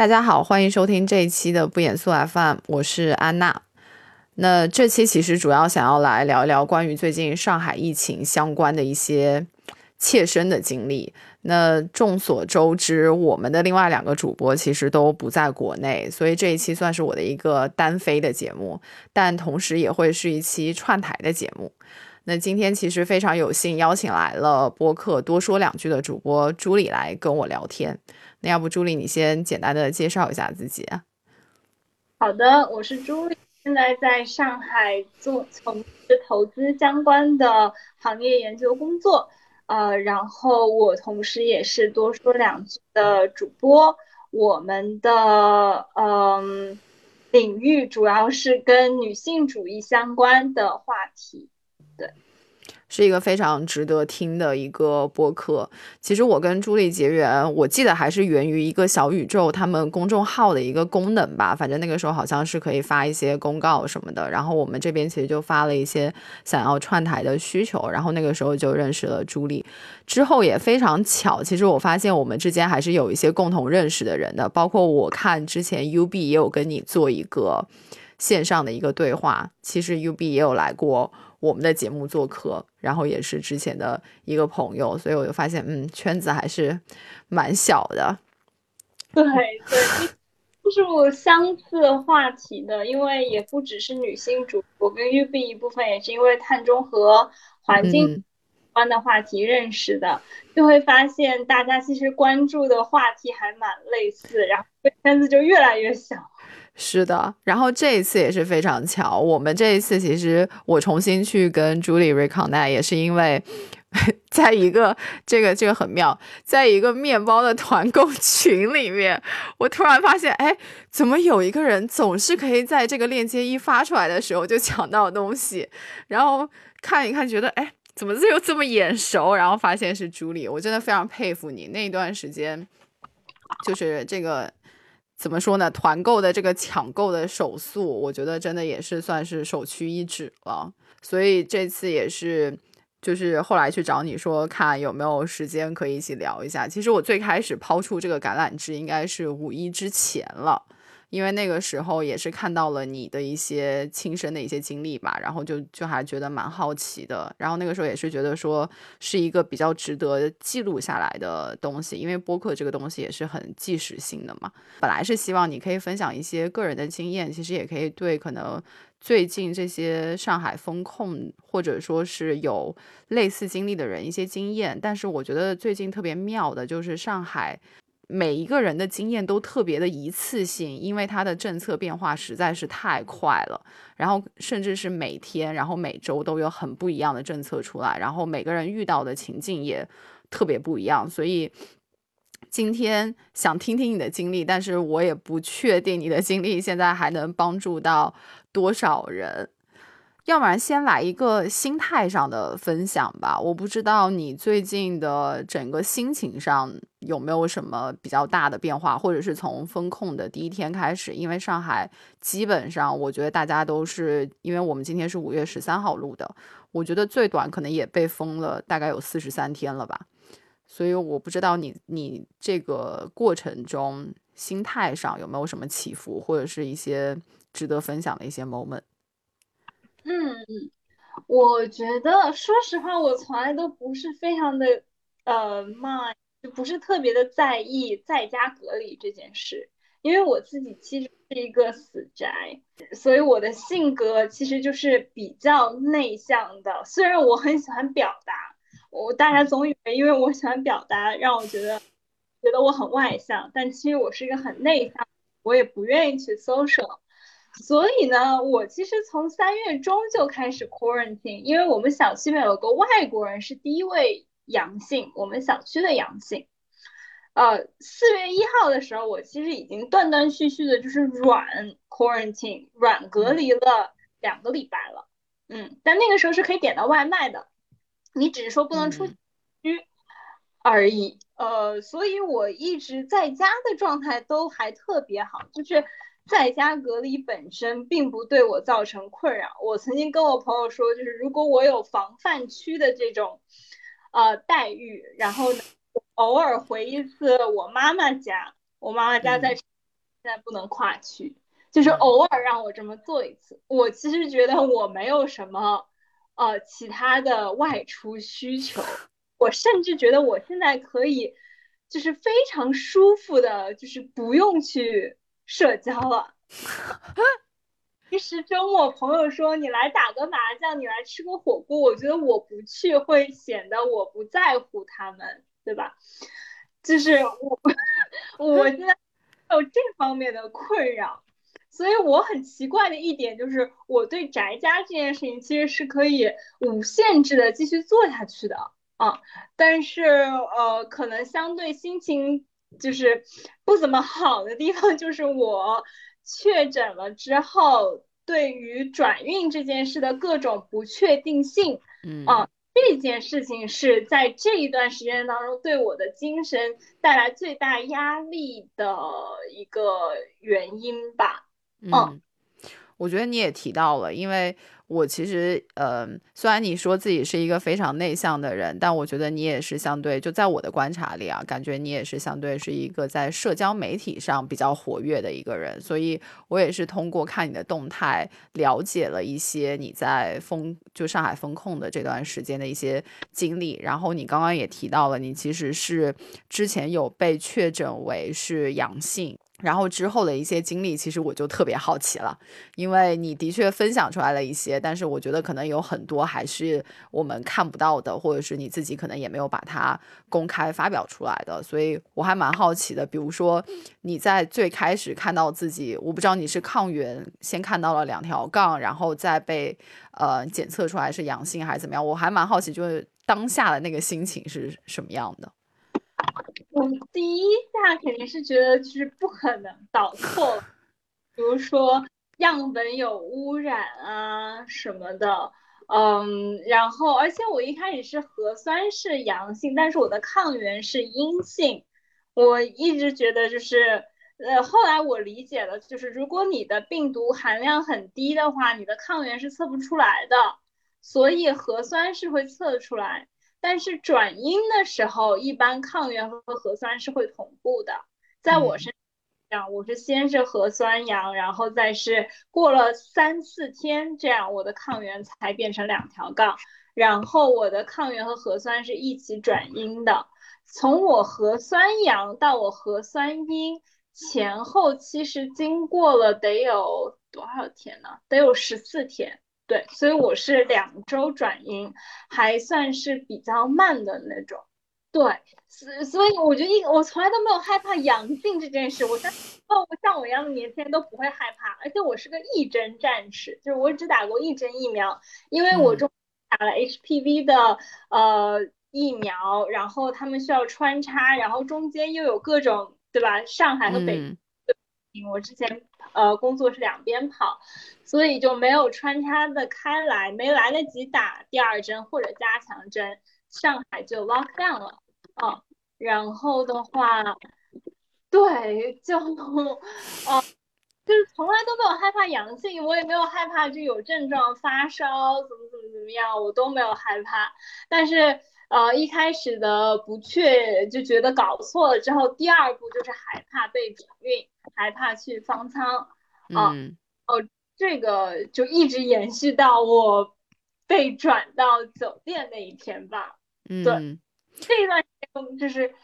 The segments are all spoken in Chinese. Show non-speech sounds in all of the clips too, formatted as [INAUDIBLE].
大家好，欢迎收听这一期的不严肃 FM，我是安娜。那这期其实主要想要来聊一聊关于最近上海疫情相关的一些切身的经历。那众所周知，我们的另外两个主播其实都不在国内，所以这一期算是我的一个单飞的节目，但同时也会是一期串台的节目。那今天其实非常有幸邀请来了播客多说两句的主播朱莉来跟我聊天。那要不朱莉，你先简单的介绍一下自己。好的，我是朱莉，现在在上海做从事投资相关的行业研究工作。呃，然后我同时也是多说两句的主播。我们的嗯领域主要是跟女性主义相关的话题。对。是一个非常值得听的一个播客。其实我跟朱莉结缘，我记得还是源于一个小宇宙他们公众号的一个功能吧。反正那个时候好像是可以发一些公告什么的。然后我们这边其实就发了一些想要串台的需求。然后那个时候就认识了朱莉。之后也非常巧，其实我发现我们之间还是有一些共同认识的人的。包括我看之前 UB 也有跟你做一个线上的一个对话。其实 UB 也有来过。我们的节目做客，然后也是之前的一个朋友，所以我就发现，嗯，圈子还是蛮小的。对对，就是我相似话题的，因为也不只是女性主播，跟玉碧一部分也是因为碳中和、环境关的话题认识的，就会发现大家其实关注的话题还蛮类似，然后圈子就越来越小。是的，然后这一次也是非常巧。我们这一次其实我重新去跟朱莉 reconnect，也是因为 [LAUGHS] 在一个这个这个很妙，在一个面包的团购 [LAUGHS] 群里面，我突然发现，哎，怎么有一个人总是可以在这个链接一发出来的时候就抢到东西？然后看一看，觉得哎，怎么又这么眼熟？然后发现是朱莉，我真的非常佩服你那段时间，就是这个。怎么说呢？团购的这个抢购的手速，我觉得真的也是算是首屈一指了。所以这次也是，就是后来去找你说，看有没有时间可以一起聊一下。其实我最开始抛出这个橄榄枝，应该是五一之前了。因为那个时候也是看到了你的一些亲身的一些经历吧，然后就就还觉得蛮好奇的。然后那个时候也是觉得说是一个比较值得记录下来的东西，因为播客这个东西也是很即时性的嘛。本来是希望你可以分享一些个人的经验，其实也可以对可能最近这些上海风控或者说是有类似经历的人一些经验。但是我觉得最近特别妙的就是上海。每一个人的经验都特别的一次性，因为它的政策变化实在是太快了，然后甚至是每天，然后每周都有很不一样的政策出来，然后每个人遇到的情境也特别不一样，所以今天想听听你的经历，但是我也不确定你的经历现在还能帮助到多少人。要不然先来一个心态上的分享吧。我不知道你最近的整个心情上有没有什么比较大的变化，或者是从风控的第一天开始，因为上海基本上我觉得大家都是，因为我们今天是五月十三号录的，我觉得最短可能也被封了大概有四十三天了吧。所以我不知道你你这个过程中心态上有没有什么起伏，或者是一些值得分享的一些 moment。嗯，我觉得，说实话，我从来都不是非常的，呃，mind，就不是特别的在意在家隔离这件事，因为我自己其实是一个死宅，所以我的性格其实就是比较内向的。虽然我很喜欢表达，我大家总以为因为我喜欢表达，让我觉得觉得我很外向，但其实我是一个很内向，我也不愿意去 social。所以呢，我其实从三月中就开始 quarantine，因为我们小区里面有个外国人是第一位阳性，我们小区的阳性。呃，四月一号的时候，我其实已经断断续续的就是软 quarantine，软隔离了两个礼拜了。嗯，但那个时候是可以点到外卖的，你只是说不能出区而已。呃，所以我一直在家的状态都还特别好，就是。在家隔离本身并不对我造成困扰。我曾经跟我朋友说，就是如果我有防范区的这种呃待遇，然后呢偶尔回一次我妈妈家，我妈妈家在现在不能跨区，就是偶尔让我这么做一次。我其实觉得我没有什么呃其他的外出需求，我甚至觉得我现在可以就是非常舒服的，就是不用去社交了。[LAUGHS] 其实周末朋友说你来打个麻将，你来吃个火锅，我觉得我不去会显得我不在乎他们，对吧？就是我，[LAUGHS] 我现在有这方面的困扰，所以我很奇怪的一点就是，我对宅家这件事情其实是可以无限制的继续做下去的啊，但是呃，可能相对心情就是不怎么好的地方就是我。确诊了之后，对于转运这件事的各种不确定性，嗯啊，这件事情是在这一段时间当中对我的精神带来最大压力的一个原因吧。嗯，我觉得你也提到了，因为。我其实，呃，虽然你说自己是一个非常内向的人，但我觉得你也是相对，就在我的观察里啊，感觉你也是相对是一个在社交媒体上比较活跃的一个人。所以我也是通过看你的动态，了解了一些你在封就上海封控的这段时间的一些经历。然后你刚刚也提到了，你其实是之前有被确诊为是阳性。然后之后的一些经历，其实我就特别好奇了，因为你的确分享出来了一些，但是我觉得可能有很多还是我们看不到的，或者是你自己可能也没有把它公开发表出来的，所以我还蛮好奇的。比如说你在最开始看到自己，我不知道你是抗原先看到了两条杠，然后再被呃检测出来是阳性还是怎么样，我还蛮好奇，就是当下的那个心情是什么样的。第一下肯定是觉得就是不可能导错了，比如说样本有污染啊什么的，嗯，然后而且我一开始是核酸是阳性，但是我的抗原是阴性，我一直觉得就是，呃，后来我理解了，就是如果你的病毒含量很低的话，你的抗原是测不出来的，所以核酸是会测出来。但是转阴的时候，一般抗原和核酸是会同步的。在我身上，我是先是核酸阳，然后再是过了三四天，这样我的抗原才变成两条杠，然后我的抗原和核酸是一起转阴的。从我核酸阳到我核酸阴前后，其实经过了得有多少天呢？得有十四天。对，所以我是两周转阴，还算是比较慢的那种。对，所所以我觉得一我从来都没有害怕阳性这件事。我像像我一样的年轻人都不会害怕，而且我是个一针战士，就是我只打过一针疫苗，因为我中打了 HPV 的呃疫苗，然后他们需要穿插，然后中间又有各种对吧？上海和北京，我之前呃工作是两边跑。所以就没有穿插的开来，没来得及打第二针或者加强针，上海就 lock down 了，嗯，然后的话，对，就，呃，就是从来都没有害怕阳性，我也没有害怕就有症状发烧怎么怎么怎么样，我都没有害怕，但是呃一开始的不确就觉得搞错了之后，第二步就是害怕被转运，害怕去方舱，嗯，哦。这个就一直延续到我被转到酒店那一天吧。嗯，对，这一段时间就是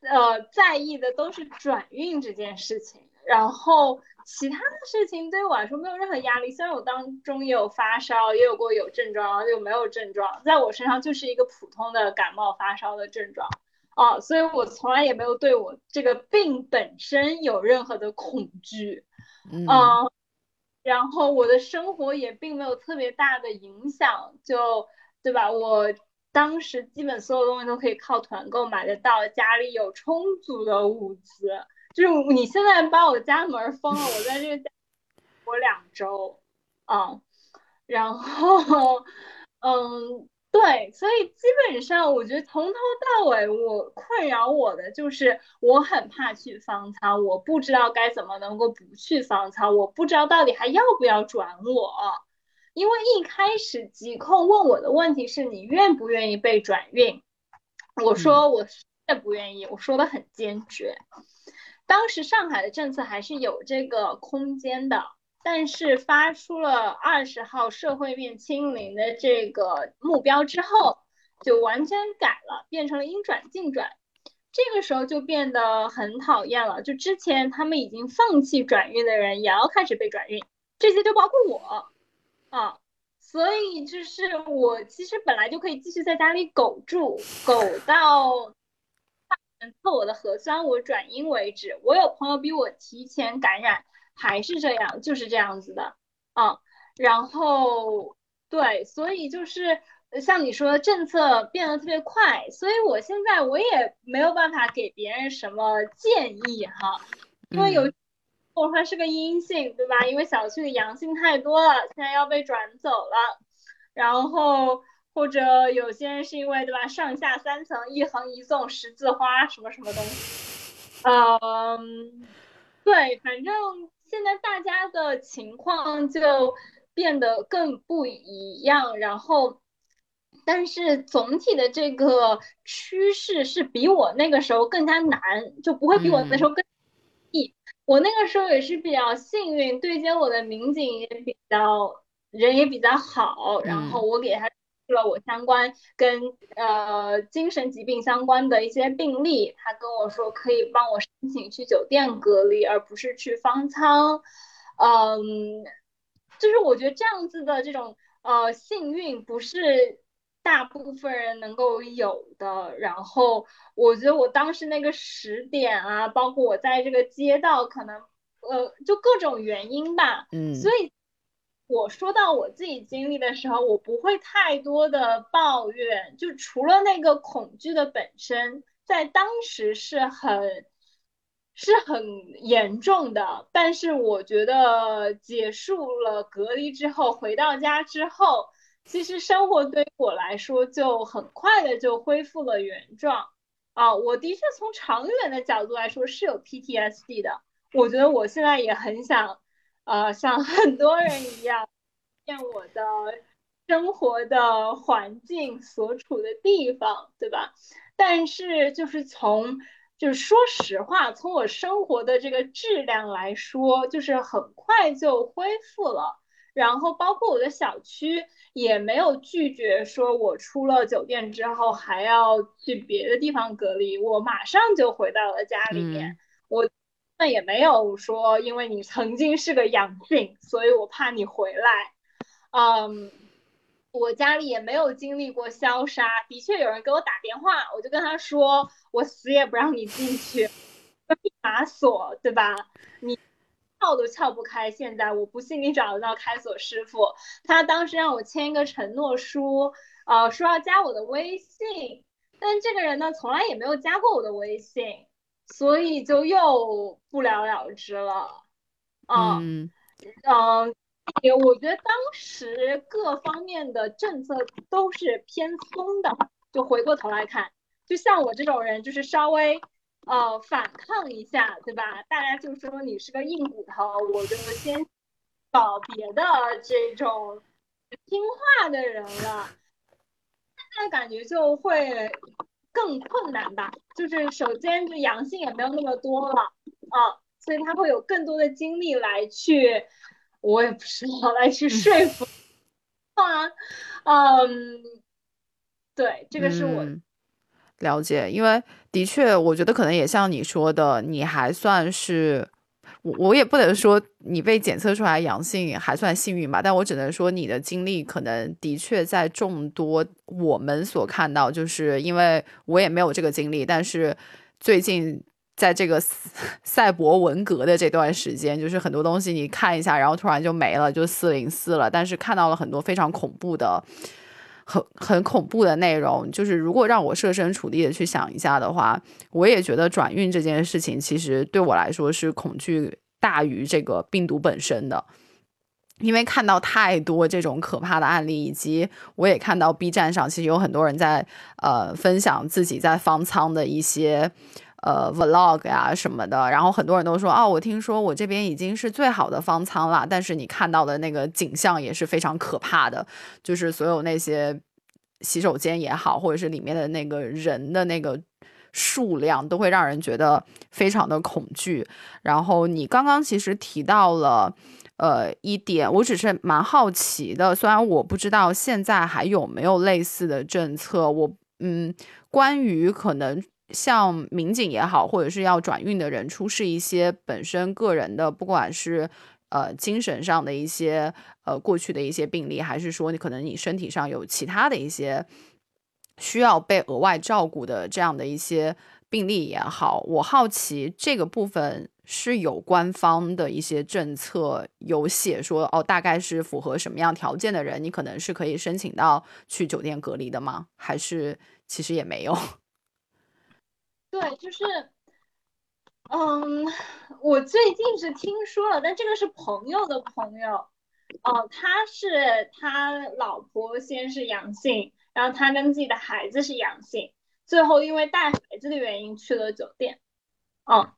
呃在意的都是转运这件事情，然后其他的事情对于我来说没有任何压力。虽然我当中也有发烧，也有过有症状，然后又没有症状，在我身上就是一个普通的感冒发烧的症状啊，所以我从来也没有对我这个病本身有任何的恐惧。嗯。然后我的生活也并没有特别大的影响，就对吧？我当时基本所有东西都可以靠团购买得到，家里有充足的物资。就是你现在把我家门封了，我在这个家我两周，嗯，然后嗯。对，所以基本上我觉得从头到尾，我困扰我的就是我很怕去方舱，我不知道该怎么能够不去方舱，我不知道到底还要不要转我，因为一开始疾控问我的问题是你愿不愿意被转运，我说我也不愿意，我说的很坚决，当时上海的政策还是有这个空间的，但是发出了二十号社会面清零的这个目标之后，就完全改了，变成了应转尽转。这个时候就变得很讨厌了。就之前他们已经放弃转运的人，也要开始被转运，这些就包括我啊。所以就是我其实本来就可以继续在家里苟住，苟到测我的核酸我转阴为止。我有朋友比我提前感染，还是这样，就是这样子的啊。然后对，所以就是。像你说政策变得特别快，所以我现在我也没有办法给别人什么建议哈，因为有我说是个阴性，对吧？因为小区里阳性太多了，现在要被转走了，然后或者有些人是因为对吧，上下三层一横一纵十字花什么什么东西，嗯，对，反正现在大家的情况就变得更不一样，然后。但是总体的这个趋势是比我那个时候更加难，就不会比我那时候更易。我那个时候也是比较幸运，对接我的民警也比较人也比较好，然后我给他了我相关跟呃精神疾病相关的一些病例，他跟我说可以帮我申请去酒店隔离，而不是去方舱。嗯，就是我觉得这样子的这种呃幸运不是。大部分人能够有的，然后我觉得我当时那个时点啊，包括我在这个街道，可能呃，就各种原因吧，嗯，所以我说到我自己经历的时候，我不会太多的抱怨，就除了那个恐惧的本身，在当时是很是很严重的，但是我觉得结束了隔离之后，回到家之后。其实生活对于我来说就很快的就恢复了原状啊！我的确从长远的角度来说是有 PTSD 的。我觉得我现在也很想，呃，像很多人一样，变我的生活的环境所处的地方，对吧？但是就是从，就是说实话，从我生活的这个质量来说，就是很快就恢复了。然后包括我的小区也没有拒绝说，我出了酒店之后还要去别的地方隔离，我马上就回到了家里面。我那也没有说，因为你曾经是个阳性，所以我怕你回来。嗯，我家里也没有经历过消杀，的确有人给我打电话，我就跟他说，我死也不让你进去，密码锁，对吧？你。撬都撬不开，现在我不信你找得到开锁师傅。他当时让我签一个承诺书，呃，说要加我的微信，但这个人呢，从来也没有加过我的微信，所以就又不了了之了。嗯嗯，也我觉得当时各方面的政策都是偏松的，就回过头来看，就像我这种人，就是稍微。呃，反抗一下，对吧？大家就说你是个硬骨头，我就先找别的这种听话的人了。现在感觉就会更困难吧，就是首先就阳性也没有那么多了啊，所以他会有更多的精力来去，我也不知道来去说服啊，嗯，对，这个是我。了解，因为的确，我觉得可能也像你说的，你还算是我，我也不能说你被检测出来阳性还算幸运吧，但我只能说你的经历可能的确在众多我们所看到，就是因为我也没有这个经历，但是最近在这个赛博文革的这段时间，就是很多东西你看一下，然后突然就没了，就四零四了，但是看到了很多非常恐怖的。很很恐怖的内容，就是如果让我设身处地的去想一下的话，我也觉得转运这件事情其实对我来说是恐惧大于这个病毒本身的，因为看到太多这种可怕的案例，以及我也看到 B 站上其实有很多人在呃分享自己在方舱的一些。呃，vlog 呀什么的，然后很多人都说，哦，我听说我这边已经是最好的方舱了，但是你看到的那个景象也是非常可怕的，就是所有那些洗手间也好，或者是里面的那个人的那个数量，都会让人觉得非常的恐惧。然后你刚刚其实提到了，呃，一点，我只是蛮好奇的，虽然我不知道现在还有没有类似的政策，我嗯，关于可能像民警也好，或者是要转运的人出示一些本身个人的，不管是。呃，精神上的一些呃过去的一些病例，还是说你可能你身体上有其他的一些需要被额外照顾的这样的一些病例也好，我好奇这个部分是有官方的一些政策有写说哦，大概是符合什么样条件的人，你可能是可以申请到去酒店隔离的吗？还是其实也没有？对，就是。嗯，我最近是听说了，但这个是朋友的朋友，哦，他是他老婆先是阳性，然后他跟自己的孩子是阳性，最后因为带孩子的原因去了酒店，嗯，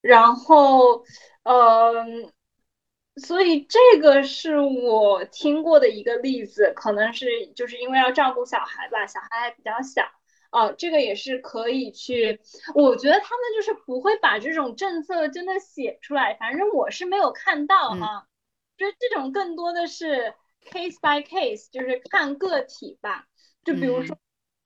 然后，嗯，所以这个是我听过的一个例子，可能是就是因为要照顾小孩吧，小孩还比较小。哦，这个也是可以去，我觉得他们就是不会把这种政策真的写出来，反正我是没有看到哈。就是这种更多的是 case by case，就是看个体吧。就比如说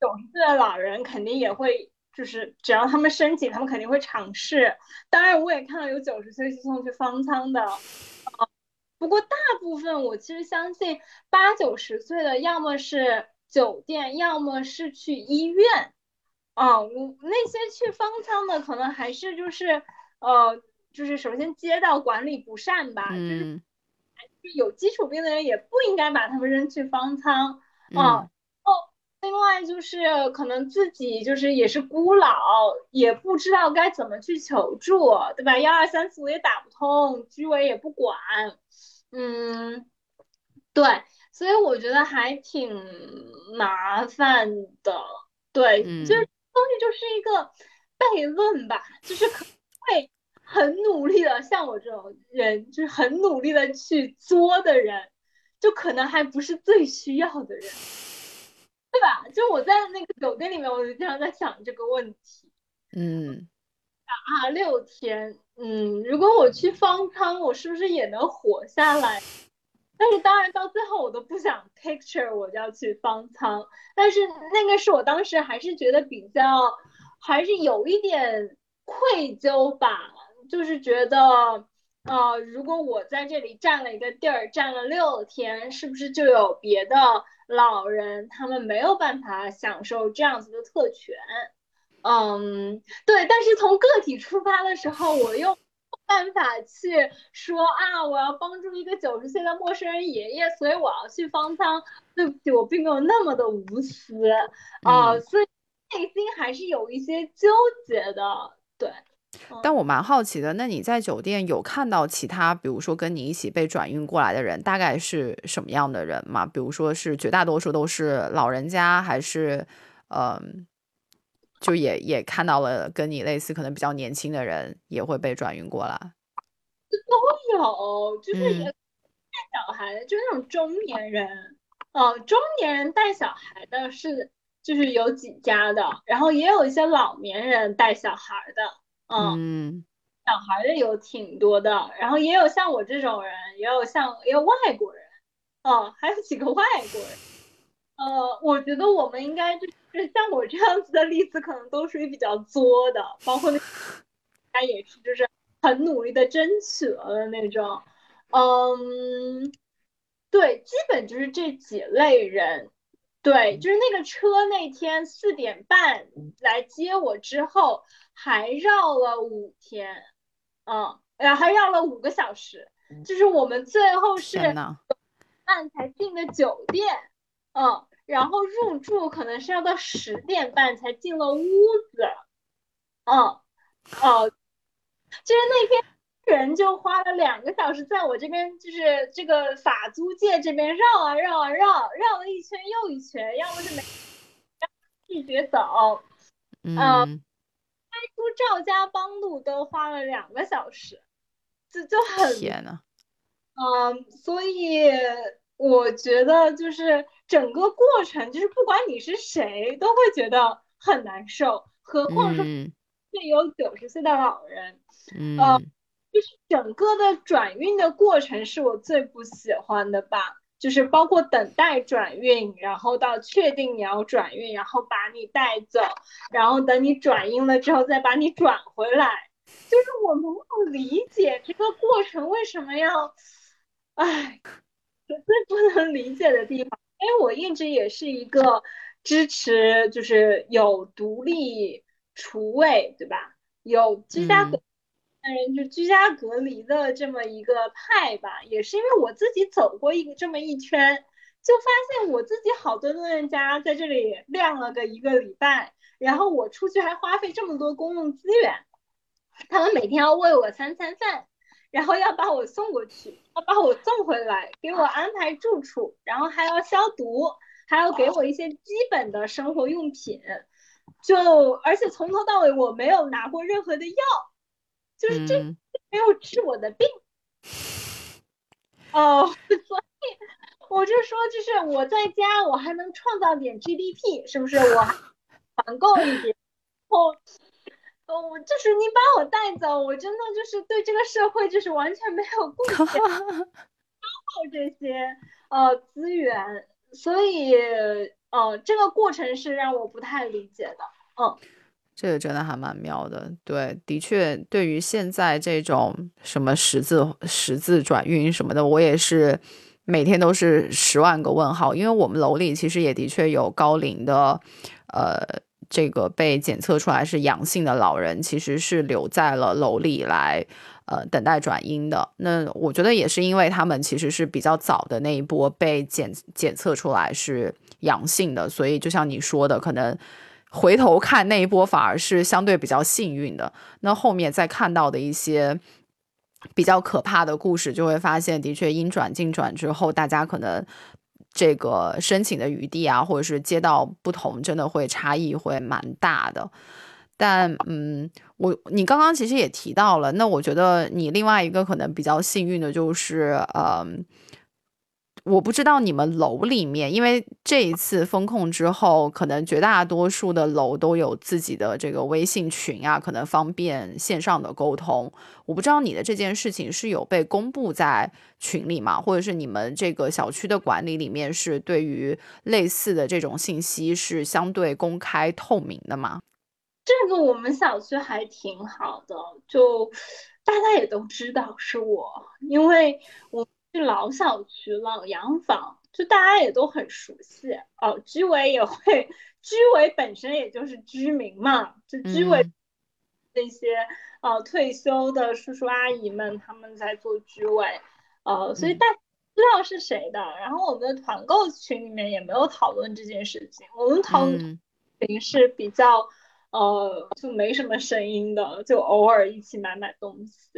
九十岁的老人，肯定也会，就是只要他们申请，他们肯定会尝试。当然，我也看到有九十岁去送去方舱的，不过大部分我其实相信八九十岁的，要么是。酒店要么是去医院，啊，我那些去方舱的可能还是就是呃，就是首先街道管理不善吧，就是有基础病的人也不应该把他们扔去方舱啊。哦，另外就是可能自己就是也是孤老，也不知道该怎么去求助，对吧？幺二三四五也打不通，居委也不管，嗯，对。所以我觉得还挺麻烦的，对，就是东西就是一个悖论吧，就是可会很努力的，像我这种人，就是很努力的去作的人，就可能还不是最需要的人，对吧？就我在那个酒店里面，我就经常在想这个问题，嗯，啊，六天，嗯，如果我去方舱，我是不是也能活下来？但是当然到最后我都不想 picture 我就要去方舱，但是那个是我当时还是觉得比较，还是有一点愧疚吧，就是觉得，呃，如果我在这里占了一个地儿，占了六天，是不是就有别的老人他们没有办法享受这样子的特权？嗯，对，但是从个体出发的时候，我又。办法去说啊，我要帮助一个九十岁的陌生人爷爷，所以我要去方舱。对不起，我并没有那么的无私啊，所以内心还是有一些纠结的。对，但我蛮好奇的，那你在酒店有看到其他，比如说跟你一起被转运过来的人，大概是什么样的人吗？比如说是绝大多数都是老人家，还是嗯？就也也看到了跟你类似，可能比较年轻的人也会被转运过来，都有，就是带小孩的，就是那种中年人，哦，中年人带小孩的是就是有几家的，然后也有一些老年人带小孩的，嗯，小孩的有挺多的，然后也有像我这种人，也有像也有外国人，哦，还有几个外国人，呃，我觉得我们应该就。就像我这样子的例子，可能都属于比较作的，包括那 [LAUGHS] 他也是，就是很努力的争取了的那种。嗯，对，基本就是这几类人。对，就是那个车那天四点半来接我之后，还绕了五天，嗯，然后还绕了五个小时，就是我们最后是半才进的酒店，嗯。然后入住可能是要到十点半才进了屋子，嗯，哦，就是那天人就花了两个小时在我这边，就是这个法租界这边绕啊绕啊绕，绕了一圈又一圈，要么就没拒绝走，嗯，开出赵家浜路都花了两个小时，就就很天呐，嗯，所以。我觉得就是整个过程，就是不管你是谁，都会觉得很难受，何况是这有九十岁的老人，嗯，就是整个的转运的过程是我最不喜欢的吧。就是包括等待转运，然后到确定你要转运，然后把你带走，然后等你转运了之后再把你转回来。就是我没有理解这个过程为什么要，唉，[LAUGHS] 最不能理解的地方。因为我一直也是一个支持，就是有独立厨卫，对吧？有居家。嗯，就居家隔离的这么一个派吧，也是因为我自己走过一个这么一圈，就发现我自己好多人家在这里晾了个一个礼拜，然后我出去还花费这么多公共资源，他们每天要喂我三餐饭，然后要把我送过去，要把我送回来，给我安排住处，然后还要消毒，还要给我一些基本的生活用品，就而且从头到尾我没有拿过任何的药。就是这没有治我的病，哦，[LAUGHS] 所以我就说，就是我在家，我还能创造点 GDP，是不是？我还团购一点，哦，哦，我就是你把我带走，我真的就是对这个社会就是完全没有贡献，[LAUGHS] 消耗这些呃资源，所以呃这个过程是让我不太理解的，嗯。这个真的还蛮妙的，对，的确，对于现在这种什么十字十字转运什么的，我也是每天都是十万个问号。因为我们楼里其实也的确有高龄的，呃，这个被检测出来是阳性的老人，其实是留在了楼里来，呃，等待转阴的。那我觉得也是因为他们其实是比较早的那一波被检检测出来是阳性的，所以就像你说的，可能。回头看那一波反而是相对比较幸运的，那后面再看到的一些比较可怕的故事，就会发现的确阴转静转之后，大家可能这个申请的余地啊，或者是街道不同，真的会差异会蛮大的。但嗯，我你刚刚其实也提到了，那我觉得你另外一个可能比较幸运的就是，嗯。我不知道你们楼里面，因为这一次封控之后，可能绝大多数的楼都有自己的这个微信群啊，可能方便线上的沟通。我不知道你的这件事情是有被公布在群里吗？或者是你们这个小区的管理里面是对于类似的这种信息是相对公开透明的吗？这个我们小区还挺好的，就大家也都知道是我，因为我。是老小区、老洋房，就大家也都很熟悉哦。居委也会，居委本身也就是居民嘛，就居委那些呃退休的叔叔阿姨们，他们在做居委，呃，所以大家知道是谁的。然后我们的团购群里面也没有讨论这件事情，我们讨论群是比较呃就没什么声音的，就偶尔一起买买东西。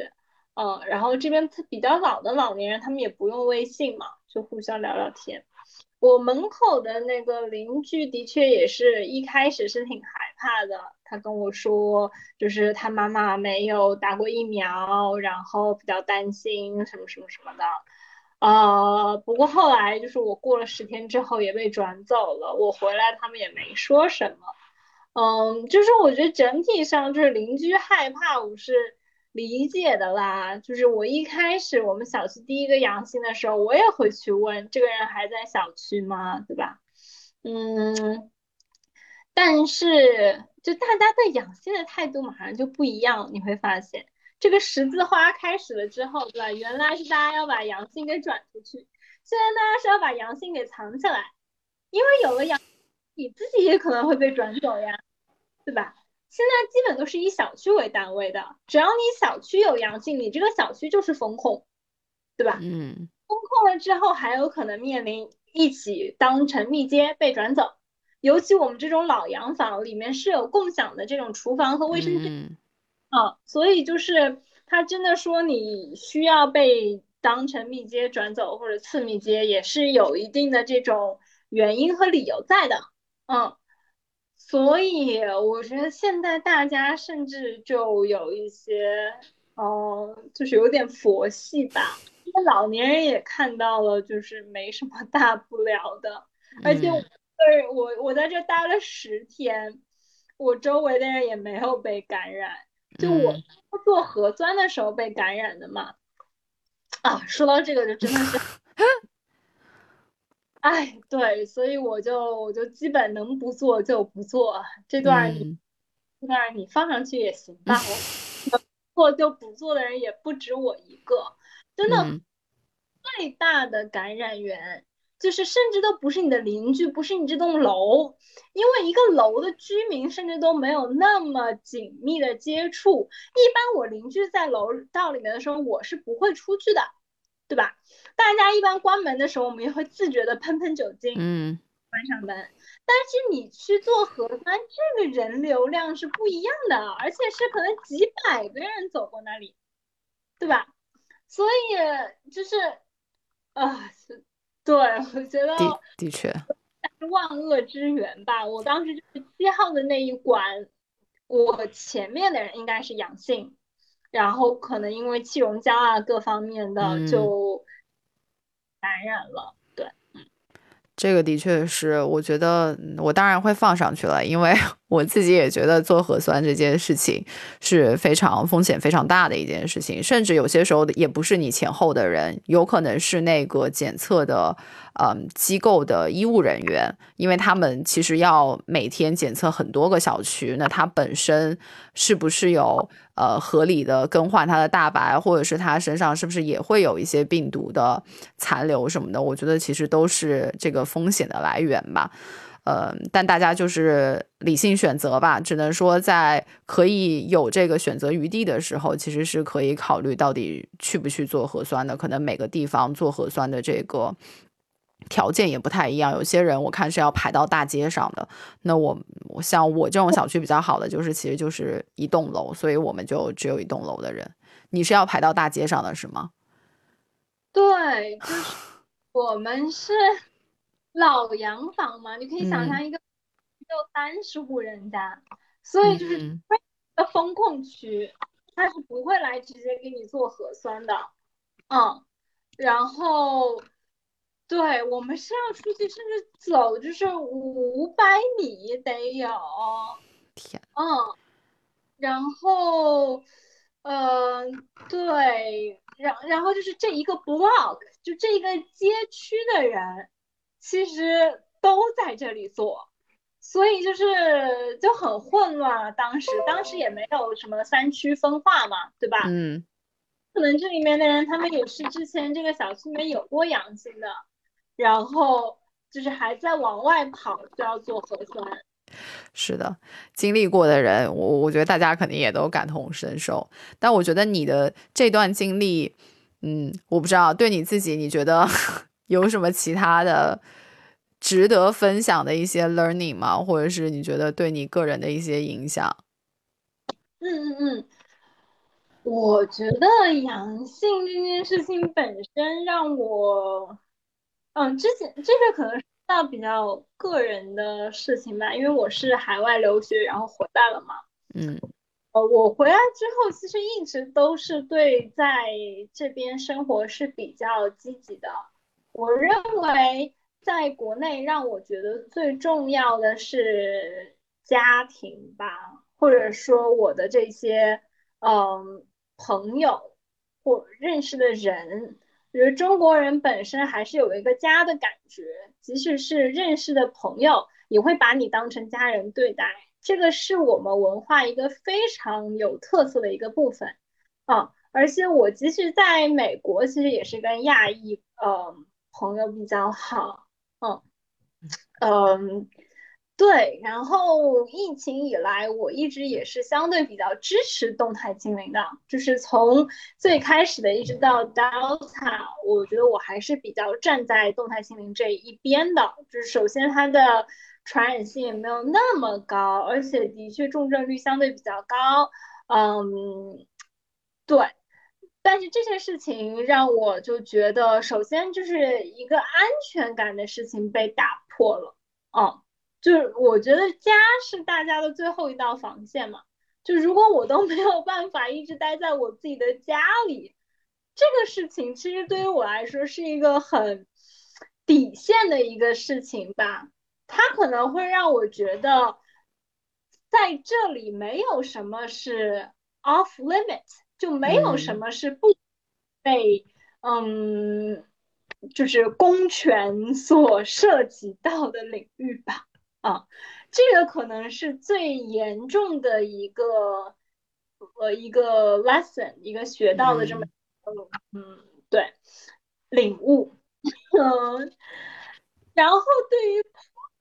嗯，然后这边比较老的老年人，他们也不用微信嘛，就互相聊聊天。我门口的那个邻居的确也是一开始是挺害怕的，他跟我说，就是他妈妈没有打过疫苗，然后比较担心什么什么什么的。呃，不过后来就是我过了十天之后也被转走了，我回来他们也没说什么。嗯，就是我觉得整体上就是邻居害怕，我是。理解的啦，就是我一开始我们小区第一个阳性的时候，我也会去问这个人还在小区吗？对吧？嗯，但是就大家对阳性的态度马上就不一样，你会发现这个十字花开始了之后，对吧？原来是大家要把阳性给转出去，现在大家是要把阳性给藏起来，因为有了阳，你自己也可能会被转走呀，对吧？现在基本都是以小区为单位的，只要你小区有阳性，你这个小区就是封控，对吧？嗯，封控了之后还有可能面临一起当成密接被转走，尤其我们这种老洋房里面是有共享的这种厨房和卫生间，啊，所以就是他真的说你需要被当成密接转走或者次密接，也是有一定的这种原因和理由在的，嗯。所以我觉得现在大家甚至就有一些，哦，就是有点佛系吧。因为老年人也看到了，就是没什么大不了的。而且我，对我我在这待了十天，我周围的人也没有被感染，就我做核酸的时候被感染的嘛。啊，说到这个就真的是，[LAUGHS] [LAUGHS] 哎，对，所以我就我就基本能不做就不做。这段你这段你放上去也行吧，[LAUGHS] 做就不做的人也不止我一个，真的最大的感染源。就是甚至都不是你的邻居，不是你这栋楼，因为一个楼的居民甚至都没有那么紧密的接触。一般我邻居在楼道里面的时候，我是不会出去的，对吧？大家一般关门的时候，我们也会自觉的喷喷酒精，嗯，关上门。但是你去做核酸，这个人流量是不一样的，而且是可能几百个人走过那里，对吧？所以就是啊。对，我觉得的的确是万恶之源吧。我当时就是七号的那一关，我前面的人应该是阳性，然后可能因为气溶胶啊各方面的就感染了。对，嗯这个的确是，我觉得我当然会放上去了，因为。[LAUGHS] 我自己也觉得做核酸这件事情是非常风险非常大的一件事情，甚至有些时候也不是你前后的人，有可能是那个检测的嗯机构的医务人员，因为他们其实要每天检测很多个小区，那他本身是不是有呃合理的更换他的大白，或者是他身上是不是也会有一些病毒的残留什么的，我觉得其实都是这个风险的来源吧。呃，但大家就是理性选择吧，只能说在可以有这个选择余地的时候，其实是可以考虑到底去不去做核酸的。可能每个地方做核酸的这个条件也不太一样，有些人我看是要排到大街上的。那我我像我这种小区比较好的，就是其实就是一栋楼，所以我们就只有一栋楼的人。你是要排到大街上的是吗？对，就是 [LAUGHS] 我们是。[LAUGHS] 老洋房嘛，你可以想象一个就三十户人家，所以就是的风控区，他是不会来直接给你做核酸的，嗯，然后对我们是要出去，甚至走就是五百米得有，天，嗯，然后，呃，对，然然后就是这一个 block，就这一个街区的人。其实都在这里做，所以就是就很混乱。当时当时也没有什么三区分化嘛，对吧？嗯，可能这里面的人他们也是之前这个小区里面有过阳性的，然后就是还在往外跑，就要做核酸。是的，经历过的人，我我觉得大家肯定也都感同身受。但我觉得你的这段经历，嗯，我不知道对你自己，你觉得 [LAUGHS] 有什么其他的？值得分享的一些 learning 吗？或者是你觉得对你个人的一些影响？嗯嗯嗯，我觉得阳性这件事情本身让我，嗯，之前这个可能是到比较个人的事情吧，因为我是海外留学然后回来了嘛。嗯，呃，我回来之后其实一直都是对在这边生活是比较积极的，我认为。在国内，让我觉得最重要的是家庭吧，或者说我的这些嗯朋友或认识的人。我觉得中国人本身还是有一个家的感觉，即使是认识的朋友，也会把你当成家人对待。这个是我们文化一个非常有特色的一个部分啊。而且我即使在美国，其实也是跟亚裔呃朋友比较好。嗯嗯，对，然后疫情以来，我一直也是相对比较支持动态清零的，就是从最开始的一直到 Delta，我觉得我还是比较站在动态清零这一边的。就是首先它的传染性也没有那么高，而且的确重症率相对比较高。嗯，对。但是这件事情让我就觉得，首先就是一个安全感的事情被打破了。嗯，就是我觉得家是大家的最后一道防线嘛。就如果我都没有办法一直待在我自己的家里，这个事情其实对于我来说是一个很底线的一个事情吧。它可能会让我觉得，在这里没有什么是 off limit，就没有什么是不被嗯，就是公权所涉及到的领域吧。啊，这个可能是最严重的一个呃一个 lesson，一个学到的这么嗯对领悟。嗯，然后对于。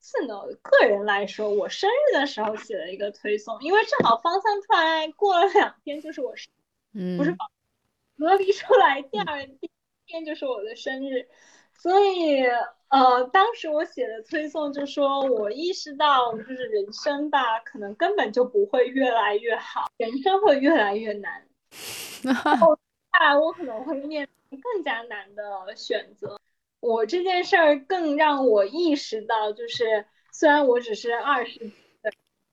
是呢，个人来说，我生日的时候写了一个推送，因为正好方向出来过了两天就是我生，嗯，不是隔离出来第二第一天就是我的生日，所以呃，当时我写的推送就说我意识到就是人生吧，可能根本就不会越来越好，人生会越来越难，[LAUGHS] 后来我可能会面临更加难的选择。我这件事儿更让我意识到，就是虽然我只是二十岁，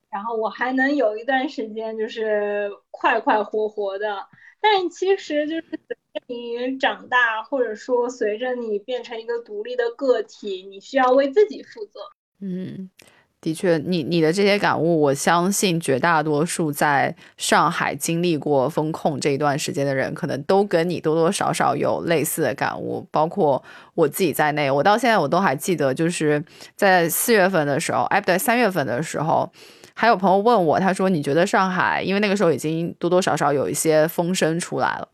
然后我还能有一段时间就是快快活活的，但其实就是你长大，或者说随着你变成一个独立的个体，你需要为自己负责。嗯。的确，你你的这些感悟，我相信绝大多数在上海经历过风控这一段时间的人，可能都跟你多多少少有类似的感悟，包括我自己在内。我到现在我都还记得，就是在四月份的时候，哎，不对，三月份的时候，还有朋友问我，他说：“你觉得上海？因为那个时候已经多多少少有一些风声出来了。”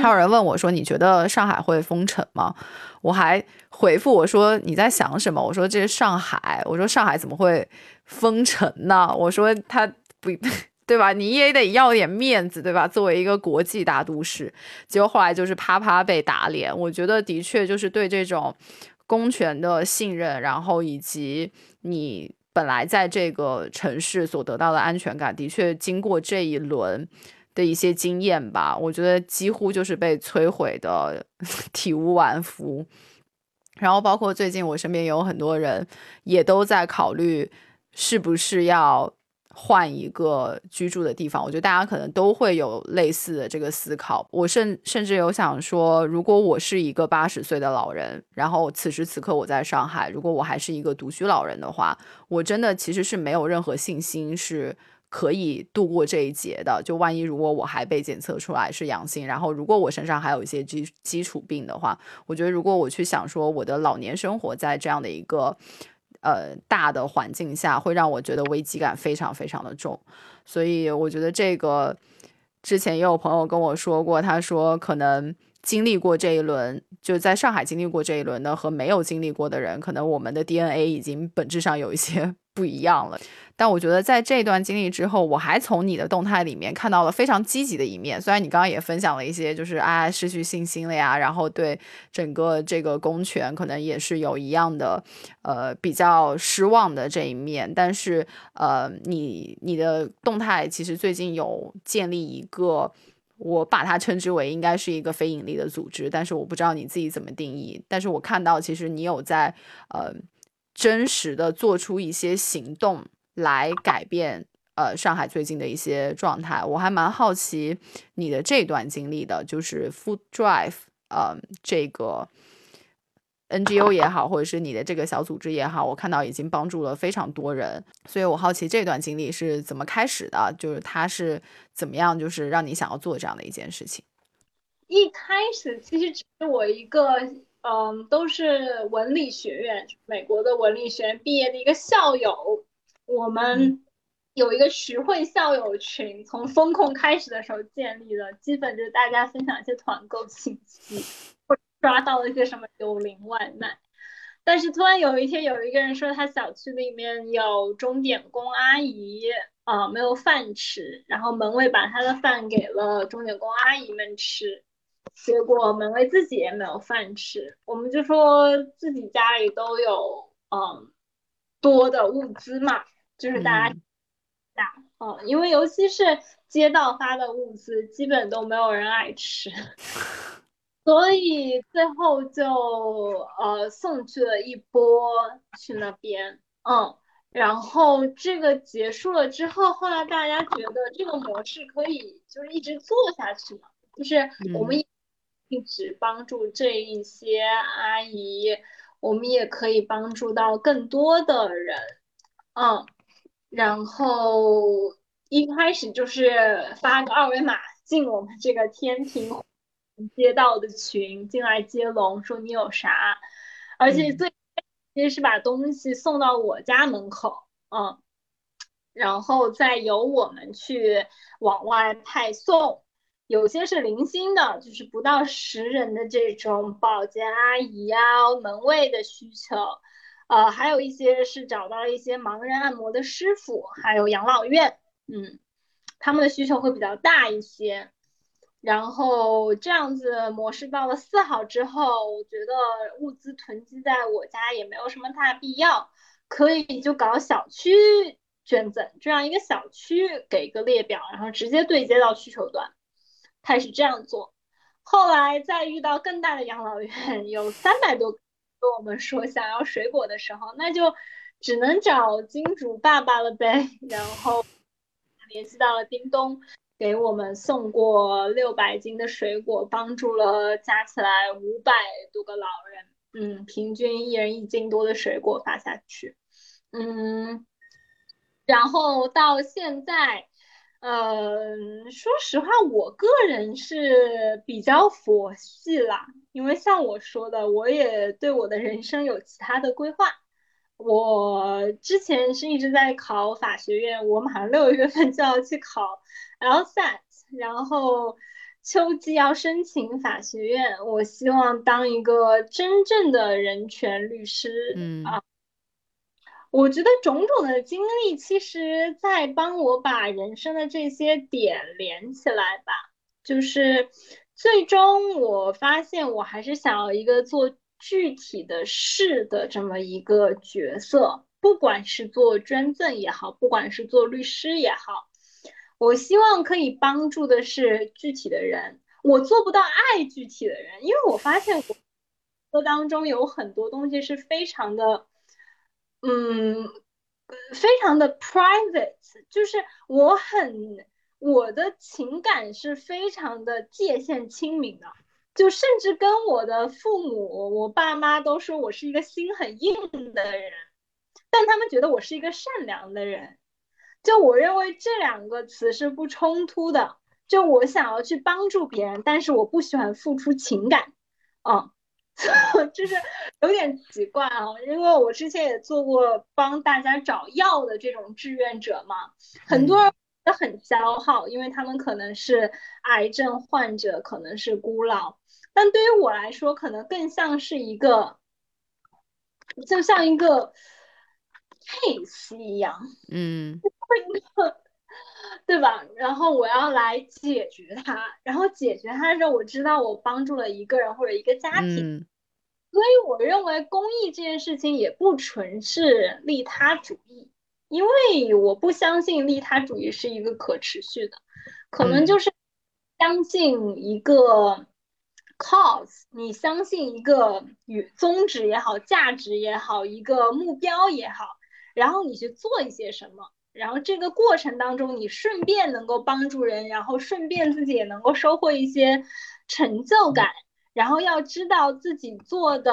还有人问我说：“你觉得上海会封城吗？”我还回复我说：“你在想什么？”我说：“这是上海。”我说：“上海怎么会封城呢？”我说：“他不 [LAUGHS] 对吧？你也得要点面子，对吧？作为一个国际大都市。”结果后来就是啪啪被打脸。我觉得的确就是对这种公权的信任，然后以及你本来在这个城市所得到的安全感，的确经过这一轮。的一些经验吧，我觉得几乎就是被摧毁的 [LAUGHS] 体无完肤。然后包括最近我身边有很多人也都在考虑是不是要换一个居住的地方。我觉得大家可能都会有类似的这个思考。我甚甚至有想说，如果我是一个八十岁的老人，然后此时此刻我在上海，如果我还是一个独居老人的话，我真的其实是没有任何信心是。可以度过这一劫的，就万一如果我还被检测出来是阳性，然后如果我身上还有一些基基础病的话，我觉得如果我去想说我的老年生活在这样的一个呃大的环境下，会让我觉得危机感非常非常的重。所以我觉得这个之前也有朋友跟我说过，他说可能经历过这一轮，就在上海经历过这一轮的和没有经历过的人，可能我们的 DNA 已经本质上有一些 [LAUGHS] 不一样了。但我觉得在这段经历之后，我还从你的动态里面看到了非常积极的一面。虽然你刚刚也分享了一些，就是啊失去信心了呀，然后对整个这个公权可能也是有一样的呃比较失望的这一面。但是呃，你你的动态其实最近有建立一个，我把它称之为应该是一个非盈利的组织，但是我不知道你自己怎么定义。但是我看到其实你有在呃真实的做出一些行动。来改变呃上海最近的一些状态，我还蛮好奇你的这段经历的，就是 Food Drive，呃，这个 [LAUGHS] NGO 也好，或者是你的这个小组织也好，我看到已经帮助了非常多人，所以我好奇这段经历是怎么开始的，就是它是怎么样，就是让你想要做这样的一件事情。一开始其实只是我一个嗯，都是文理学院，美国的文理学院毕业的一个校友。我们有一个徐汇校友群，从风控开始的时候建立的，基本就是大家分享一些团购信息，[LAUGHS] 或者抓到了一些什么幽灵外卖。但是突然有一天，有一个人说他小区里面有钟点工阿姨啊没有饭吃，然后门卫把他的饭给了钟点工阿姨们吃，结果门卫自己也没有饭吃。我们就说自己家里都有嗯多的物资嘛。就是大家打，嗯，因为尤其是街道发的物资，基本都没有人爱吃，[LAUGHS] 所以最后就呃送去了一波去那边，嗯，然后这个结束了之后，后来大家觉得这个模式可以就是一直做下去嘛，就是我们一直帮助这一些阿姨，我们也可以帮助到更多的人，嗯。然后一开始就是发个二维码进我们这个天平街道的群进来接龙，说你有啥，而且最先是把东西送到我家门口，嗯，然后再由我们去往外派送。有些是零星的，就是不到十人的这种保洁阿姨呀、门卫的需求，呃，还有一些是找到一些盲人按摩的师傅，还有养老院，嗯，他们的需求会比较大一些。然后这样子模式到了四号之后，我觉得物资囤积在我家也没有什么大必要，可以就搞小区捐赠这样一个小区给一个列表，然后直接对接到需求端。开始这样做，后来再遇到更大的养老院，有三百多跟我们说想要水果的时候，那就只能找金主爸爸了呗。然后联系到了叮咚，给我们送过六百斤的水果，帮助了加起来五百多个老人。嗯，平均一人一斤多的水果发下去。嗯，然后到现在。嗯，说实话，我个人是比较佛系啦，因为像我说的，我也对我的人生有其他的规划。我之前是一直在考法学院，我马上六月份就要去考 LSAT，然后秋季要申请法学院。我希望当一个真正的人权律师。嗯啊。我觉得种种的经历，其实在帮我把人生的这些点连起来吧。就是最终我发现，我还是想要一个做具体的事的这么一个角色，不管是做捐赠也好，不管是做律师也好，我希望可以帮助的是具体的人。我做不到爱具体的人，因为我发现我当中有很多东西是非常的。嗯，非常的 private，就是我很我的情感是非常的界限清明的，就甚至跟我的父母、我爸妈都说我是一个心很硬的人，但他们觉得我是一个善良的人，就我认为这两个词是不冲突的，就我想要去帮助别人，但是我不喜欢付出情感，嗯。[LAUGHS] 就是有点奇怪啊，因为我之前也做过帮大家找药的这种志愿者嘛，很多人都很消耗，因为他们可能是癌症患者，可能是孤老，但对于我来说，可能更像是一个，就像一个 case 一样，嗯，对吧？然后我要来解决它，然后解决它的时候，我知道我帮助了一个人或者一个家庭。所以我认为公益这件事情也不纯是利他主义，因为我不相信利他主义是一个可持续的，可能就是相信一个 cause，你相信一个与宗旨也好、价值也好、一个目标也好，然后你去做一些什么，然后这个过程当中你顺便能够帮助人，然后顺便自己也能够收获一些成就感。然后要知道自己做的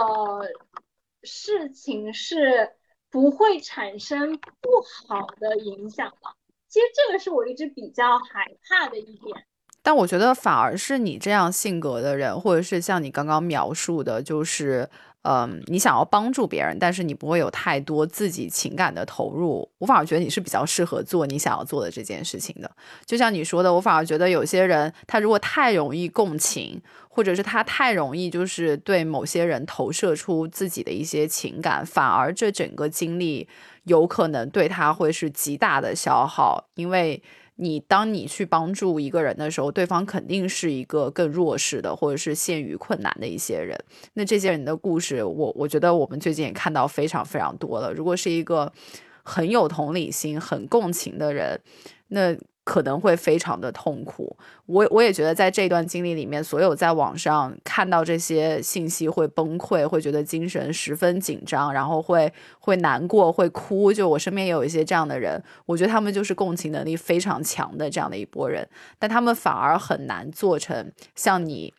事情是不会产生不好的影响的。其实这个是我一直比较害怕的一点。但我觉得反而是你这样性格的人，或者是像你刚刚描述的，就是。嗯，你想要帮助别人，但是你不会有太多自己情感的投入。我反而觉得你是比较适合做你想要做的这件事情的。就像你说的，我反而觉得有些人他如果太容易共情，或者是他太容易就是对某些人投射出自己的一些情感，反而这整个经历有可能对他会是极大的消耗，因为。你当你去帮助一个人的时候，对方肯定是一个更弱势的，或者是陷于困难的一些人。那这些人的故事，我我觉得我们最近也看到非常非常多了。如果是一个很有同理心、很共情的人，那。可能会非常的痛苦，我我也觉得在这段经历里面，所有在网上看到这些信息会崩溃，会觉得精神十分紧张，然后会会难过，会哭。就我身边也有一些这样的人，我觉得他们就是共情能力非常强的这样的一波人，但他们反而很难做成像你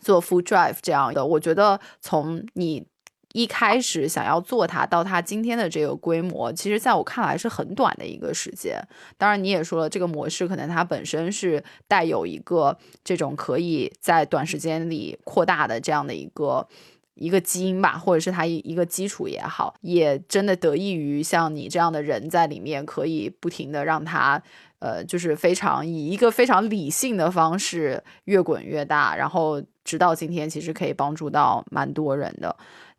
做 Full Drive 这样的。我觉得从你。一开始想要做它，到它今天的这个规模，其实在我看来是很短的一个时间。当然，你也说了，这个模式可能它本身是带有一个这种可以在短时间里扩大的这样的一个一个基因吧，或者是它一一个基础也好，也真的得益于像你这样的人在里面，可以不停的让它。呃，就是非常以一个非常理性的方式越滚越大，然后直到今天，其实可以帮助到蛮多人的。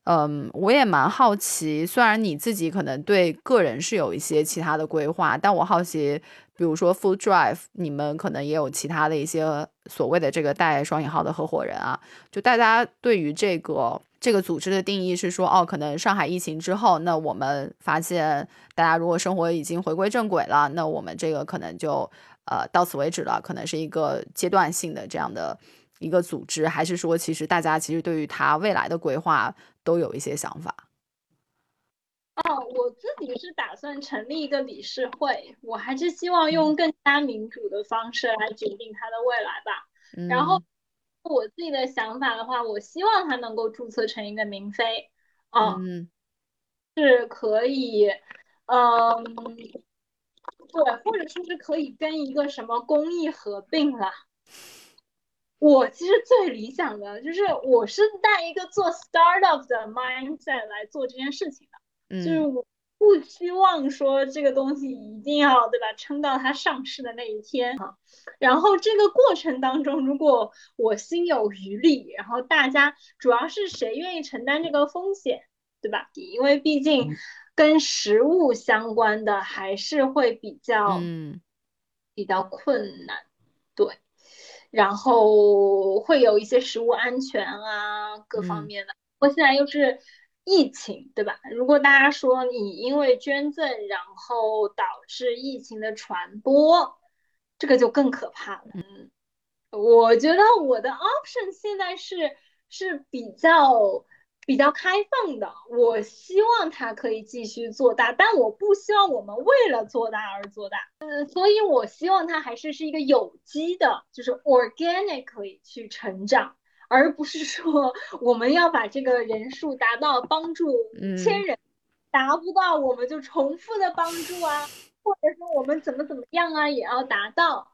嗯，我也蛮好奇，虽然你自己可能对个人是有一些其他的规划，但我好奇，比如说 Full Drive，你们可能也有其他的一些所谓的这个带双引号的合伙人啊，就大家对于这个。这个组织的定义是说，哦，可能上海疫情之后，那我们发现大家如果生活已经回归正轨了，那我们这个可能就呃到此为止了，可能是一个阶段性的这样的一个组织，还是说其实大家其实对于它未来的规划都有一些想法？哦，我自己是打算成立一个理事会，我还是希望用更加民主的方式来决定它的未来吧，然后。我自己的想法的话，我希望它能够注册成一个民非，嗯，是可以，嗯，对，或者说是可以跟一个什么公益合并了。我其实最理想的就是，我是带一个做 startup 的 mindset 来做这件事情的，就是我。不希望说这个东西一定要对吧，撑到它上市的那一天啊。然后这个过程当中，如果我心有余力，然后大家主要是谁愿意承担这个风险，对吧？因为毕竟跟食物相关的还是会比较嗯比较困难，对。然后会有一些食物安全啊各方面的。不过现在又是。疫情对吧？如果大家说你因为捐赠，然后导致疫情的传播，这个就更可怕了。嗯，我觉得我的 option 现在是是比较比较开放的。我希望它可以继续做大，但我不希望我们为了做大而做大。嗯，所以我希望它还是是一个有机的，就是 organically 去成长。而不是说 [LAUGHS] 我们要把这个人数达到帮助千人，达不到我们就重复的帮助啊，或者说我们怎么怎么样啊，也要达到。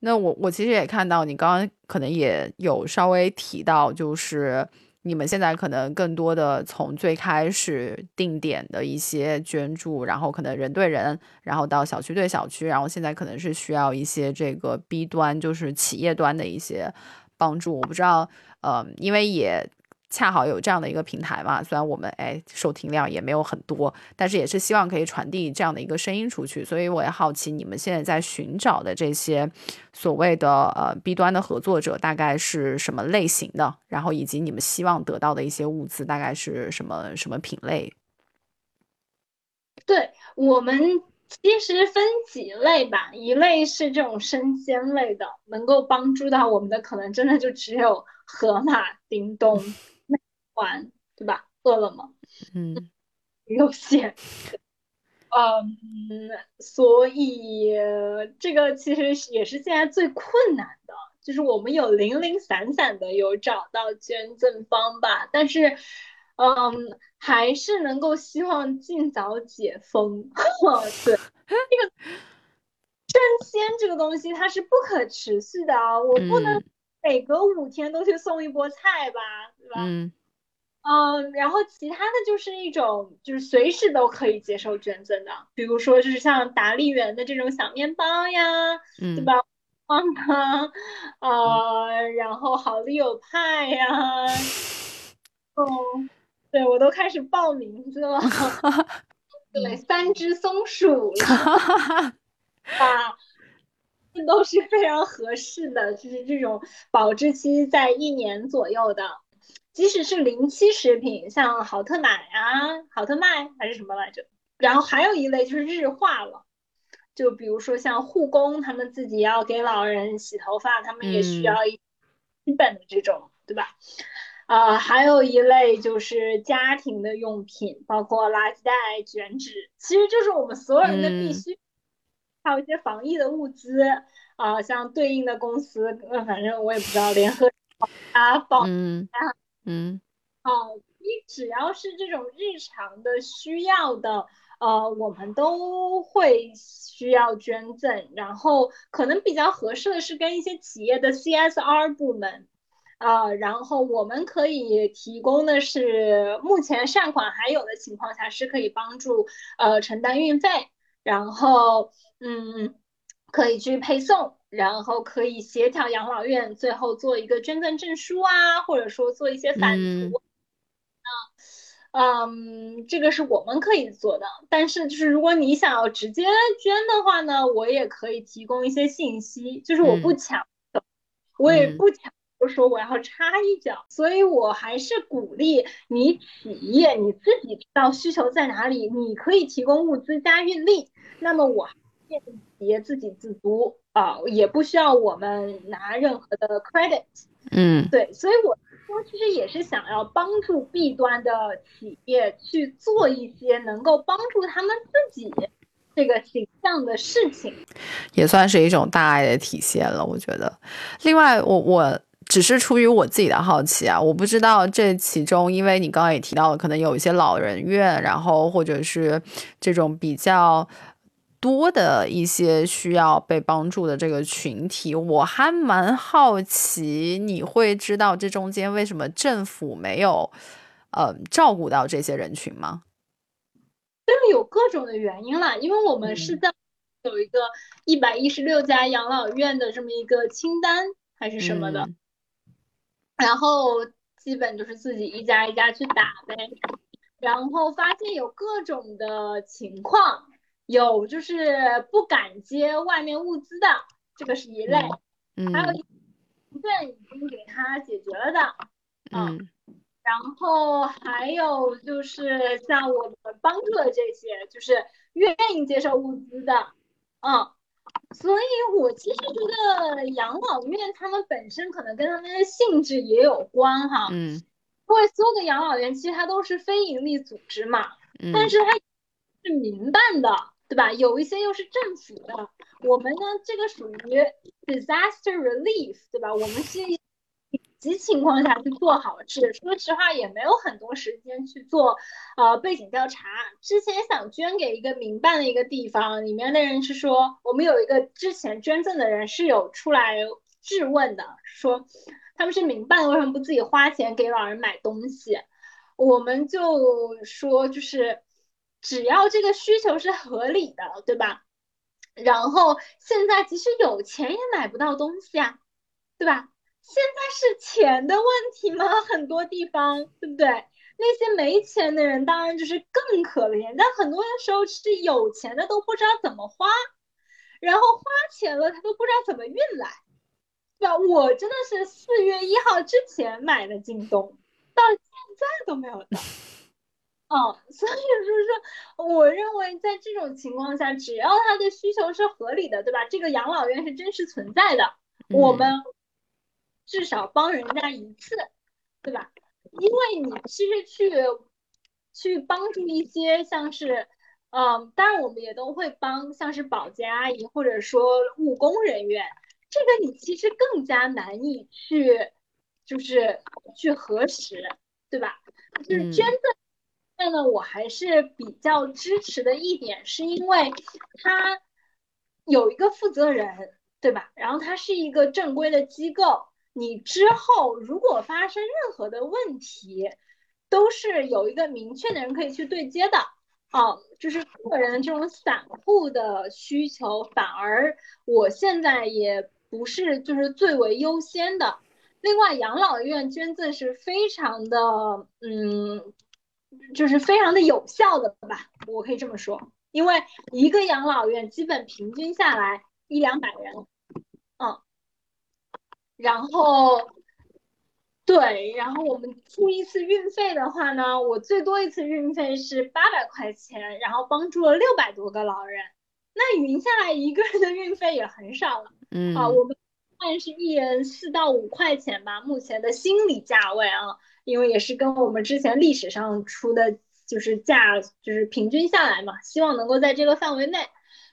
那我我其实也看到你刚刚可能也有稍微提到，就是你们现在可能更多的从最开始定点的一些捐助，然后可能人对人，然后到小区对小区，然后现在可能是需要一些这个 B 端，就是企业端的一些。帮助我不知道，呃，因为也恰好有这样的一个平台嘛，虽然我们哎收听量也没有很多，但是也是希望可以传递这样的一个声音出去，所以我也好奇你们现在在寻找的这些所谓的呃 B 端的合作者大概是什么类型的，然后以及你们希望得到的一些物资大概是什么什么品类？对我们。其实分几类吧，一类是这种生鲜类的，能够帮助到我们的可能真的就只有盒马、叮咚、美团，对吧？饿了么，嗯，[LAUGHS] 有限。嗯，所以这个其实也是现在最困难的，就是我们有零零散散的有找到捐赠方吧，但是。嗯，还是能够希望尽早解封。[LAUGHS] 对，这个生鲜这个东西它是不可持续的啊，我不能每隔五天都去送一波菜吧，对吧？嗯。嗯，然后其他的就是一种就是随时都可以接受捐赠的，比如说就是像达利园的这种小面包呀，对吧？啊，呃，然后好利友派呀，哦。对，我都开始报名字了。[LAUGHS] 对，三只松鼠了 [LAUGHS] 啊，这都是非常合适的，就是这种保质期在一年左右的。即使是临期食品，像好特奶啊、好特麦还是什么来着？然后还有一类就是日化了，就比如说像护工，他们自己要给老人洗头发，他们也需要一基本的这种，对吧？啊，还有一类就是家庭的用品，包括垃圾袋、卷纸，其实就是我们所有人的必须。还有一些防疫的物资啊，像对应的公司，呃，反正我也不知道，联合 [LAUGHS] 啊，保嗯嗯，哦，你只要是这种日常的需要的，呃，我们都会需要捐赠。然后可能比较合适的是跟一些企业的 CSR 部门，啊，然后我们可以提供的是，目前善款还有的情况下是可以帮助呃承担运费，然后嗯可以去配送。然后可以协调养老院，最后做一个捐赠证书啊，或者说做一些反图啊，嗯，这个是我们可以做的。但是就是如果你想要直接捐的话呢，我也可以提供一些信息，就是我不强，我也不强说我要插一脚，所以我还是鼓励你企业你自己知道需求在哪里，你可以提供物资加运力。那么我建议企业自给自足。啊，也不需要我们拿任何的 credit，嗯，对，所以我说其实也是想要帮助 B 端的企业去做一些能够帮助他们自己这个形象的事情，也算是一种大爱的体现了。我觉得，另外，我我只是出于我自己的好奇啊，我不知道这其中，因为你刚刚也提到了，可能有一些老人院，然后或者是这种比较。多的一些需要被帮助的这个群体，我还蛮好奇，你会知道这中间为什么政府没有呃照顾到这些人群吗？这个有各种的原因啦，因为我们是在有一个一百一十六家养老院的这么一个清单还是什么的，然后基本就是自己一家一家去打呗，然后发现有各种的情况。有就是不敢接外面物资的，这个是一类，嗯，还有一份已经给他解决了的，嗯，然后还有就是像我们帮助的这些，就是愿意接受物资的，嗯，所以我其实觉得养老院他们本身可能跟他们的性质也有关哈，嗯，因为所有的养老院其实它都是非盈利组织嘛，嗯，但是它是民办的。对吧？有一些又是政府的，我们呢，这个属于 disaster relief，对吧？我们是紧急情况下去做好事。说实话，也没有很多时间去做呃背景调查。之前想捐给一个民办的一个地方，里面的人是说，我们有一个之前捐赠的人是有出来质问的，说他们是民办，为什么不自己花钱给老人买东西？我们就说就是。只要这个需求是合理的，对吧？然后现在即使有钱也买不到东西啊，对吧？现在是钱的问题吗？很多地方，对不对？那些没钱的人当然就是更可怜，但很多的时候是有钱的都不知道怎么花，然后花钱了他都不知道怎么运来，对吧？我真的是四月一号之前买的京东，到现在都没有到。哦，[LAUGHS] 所以说是，我认为在这种情况下，只要他的需求是合理的，对吧？这个养老院是真实存在的，我们至少帮人家一次，对吧？因为你其实去去帮助一些像是，嗯，当然我们也都会帮，像是保洁阿姨或者说务工人员，这个你其实更加难以去就是去核实，对吧？就是捐赠。但呢，我还是比较支持的一点，是因为他有一个负责人，对吧？然后他是一个正规的机构，你之后如果发生任何的问题，都是有一个明确的人可以去对接的。哦，就是个人这种散户的需求，反而我现在也不是就是最为优先的。另外，养老院捐赠是非常的，嗯。就是非常的有效的吧，我可以这么说，因为一个养老院基本平均下来一两百人，嗯，然后对，然后我们出一次运费的话呢，我最多一次运费是八百块钱，然后帮助了六百多个老人，那匀下来一个人的运费也很少了，嗯，啊，我们按是一人四到五块钱吧，目前的心理价位啊。因为也是跟我们之前历史上出的就是价，就是平均下来嘛，希望能够在这个范围内，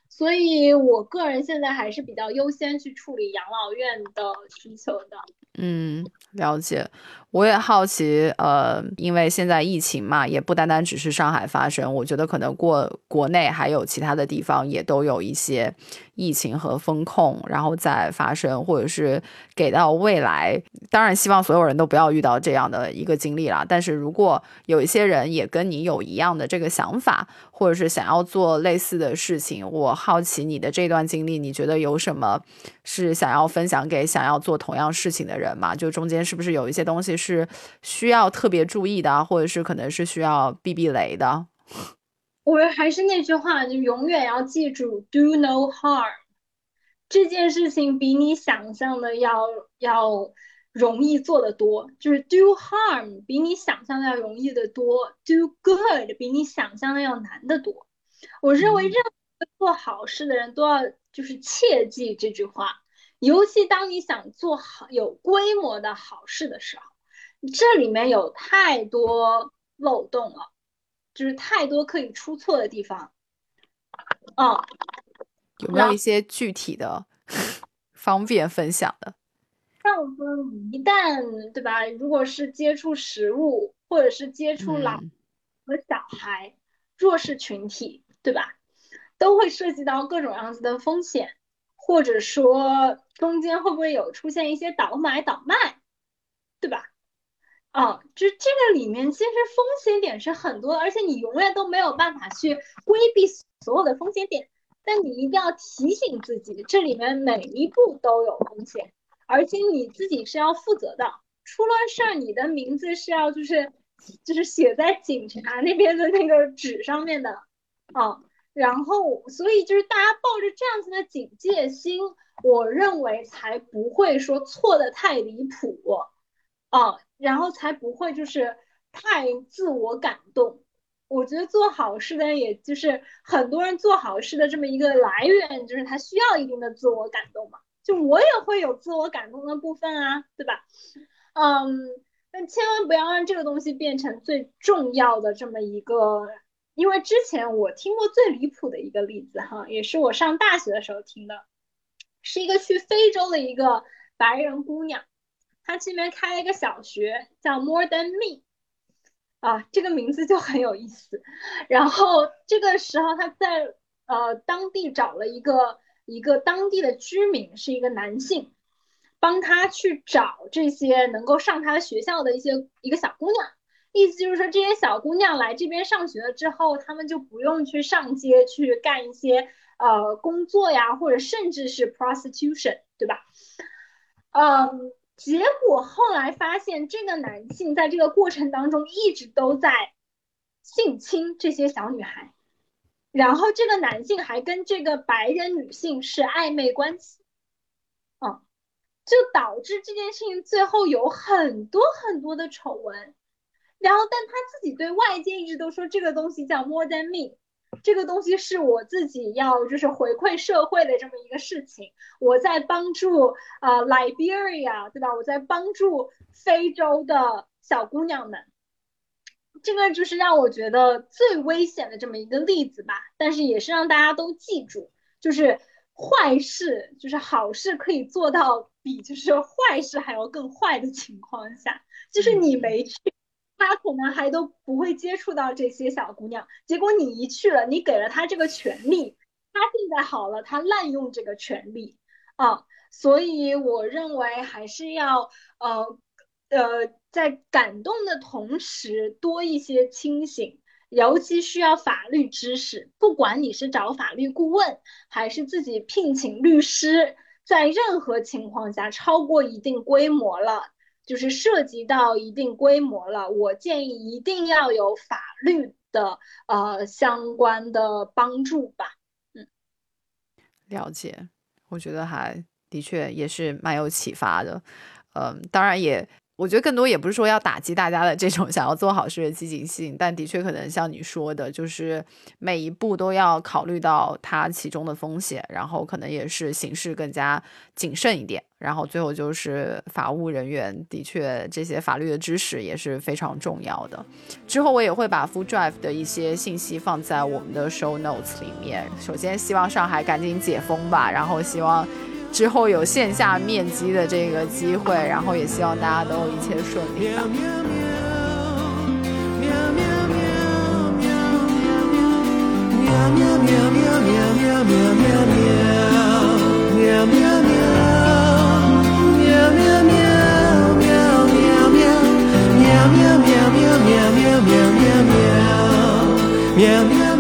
所以我个人现在还是比较优先去处理养老院的需求的。嗯，了解。我也好奇，呃，因为现在疫情嘛，也不单单只是上海发生，我觉得可能过国内还有其他的地方也都有一些疫情和风控，然后再发生，或者是给到未来。当然，希望所有人都不要遇到这样的一个经历啦。但是如果有一些人也跟你有一样的这个想法，或者是想要做类似的事情，我好奇你的这段经历，你觉得有什么是想要分享给想要做同样事情的人吗？就中间是不是有一些东西？是需要特别注意的，或者是可能是需要避避雷的。[LAUGHS] 我还是那句话，就永远要记住，do no harm。这件事情比你想象的要要容易做的多，就是 do harm 比你想象的要容易的多，do good 比你想象的要难得多。我认为任何做好事的人都要就是切记这句话，尤其当你想做好有规模的好事的时候。这里面有太多漏洞了，就是太多可以出错的地方。嗯，有没有一些具体的 [LAUGHS] 方便分享的？像我们一旦对吧？如果是接触食物，或者是接触老和小孩、弱势群体，对吧？都会涉及到各种样子的风险，或者说中间会不会有出现一些倒买倒卖，对吧？哦，就这个里面其实风险点是很多，而且你永远都没有办法去规避所有的风险点。但你一定要提醒自己，这里面每一步都有风险，而且你自己是要负责的。出了事儿，你的名字是要就是就是写在警察那边的那个纸上面的啊。然后，所以就是大家抱着这样子的警戒心，我认为才不会说错的太离谱啊。然后才不会就是太自我感动。我觉得做好事的人，也就是很多人做好事的这么一个来源，就是他需要一定的自我感动嘛。就我也会有自我感动的部分啊，对吧？嗯，但千万不要让这个东西变成最重要的这么一个。因为之前我听过最离谱的一个例子哈，也是我上大学的时候听的，是一个去非洲的一个白人姑娘。他这边开了一个小学，叫 More Than Me，啊，这个名字就很有意思。然后这个时候他在呃当地找了一个一个当地的居民，是一个男性，帮他去找这些能够上他的学校的一些一个小姑娘。意思就是说，这些小姑娘来这边上学了之后，他们就不用去上街去干一些呃工作呀，或者甚至是 prostitution，对吧？嗯。结果后来发现，这个男性在这个过程当中一直都在性侵这些小女孩，然后这个男性还跟这个白人女性是暧昧关系，嗯，就导致这件事情最后有很多很多的丑闻，然后但他自己对外界一直都说这个东西叫 more than me。这个东西是我自己要就是回馈社会的这么一个事情，我在帮助啊 Liberia 对吧？我在帮助非洲的小姑娘们，这个就是让我觉得最危险的这么一个例子吧。但是也是让大家都记住，就是坏事就是好事可以做到比就是坏事还要更坏的情况下，就是你没去。他可能还都不会接触到这些小姑娘，结果你一去了，你给了他这个权利，他现在好了，他滥用这个权利啊，所以我认为还是要呃呃在感动的同时多一些清醒，尤其需要法律知识，不管你是找法律顾问还是自己聘请律师，在任何情况下超过一定规模了。就是涉及到一定规模了，我建议一定要有法律的呃相关的帮助吧。嗯，了解，我觉得还的确也是蛮有启发的。嗯，当然也。我觉得更多也不是说要打击大家的这种 [LAUGHS] 想要做好事的积极性但的确可能像你说的就是每一步都要考虑到它其中的风险然后可能也是形式更加谨慎一点然后最后就是法务人员的确这些法律的知识也是非常重要的。之后我也会把 food drive 的一些信息放在我们的 show notes 里面首先希望上海赶紧解封吧然后希望之后有线下面基的这个机会，然后也希望大家都一切顺利吧。喵喵喵喵喵喵喵喵喵喵喵喵喵喵。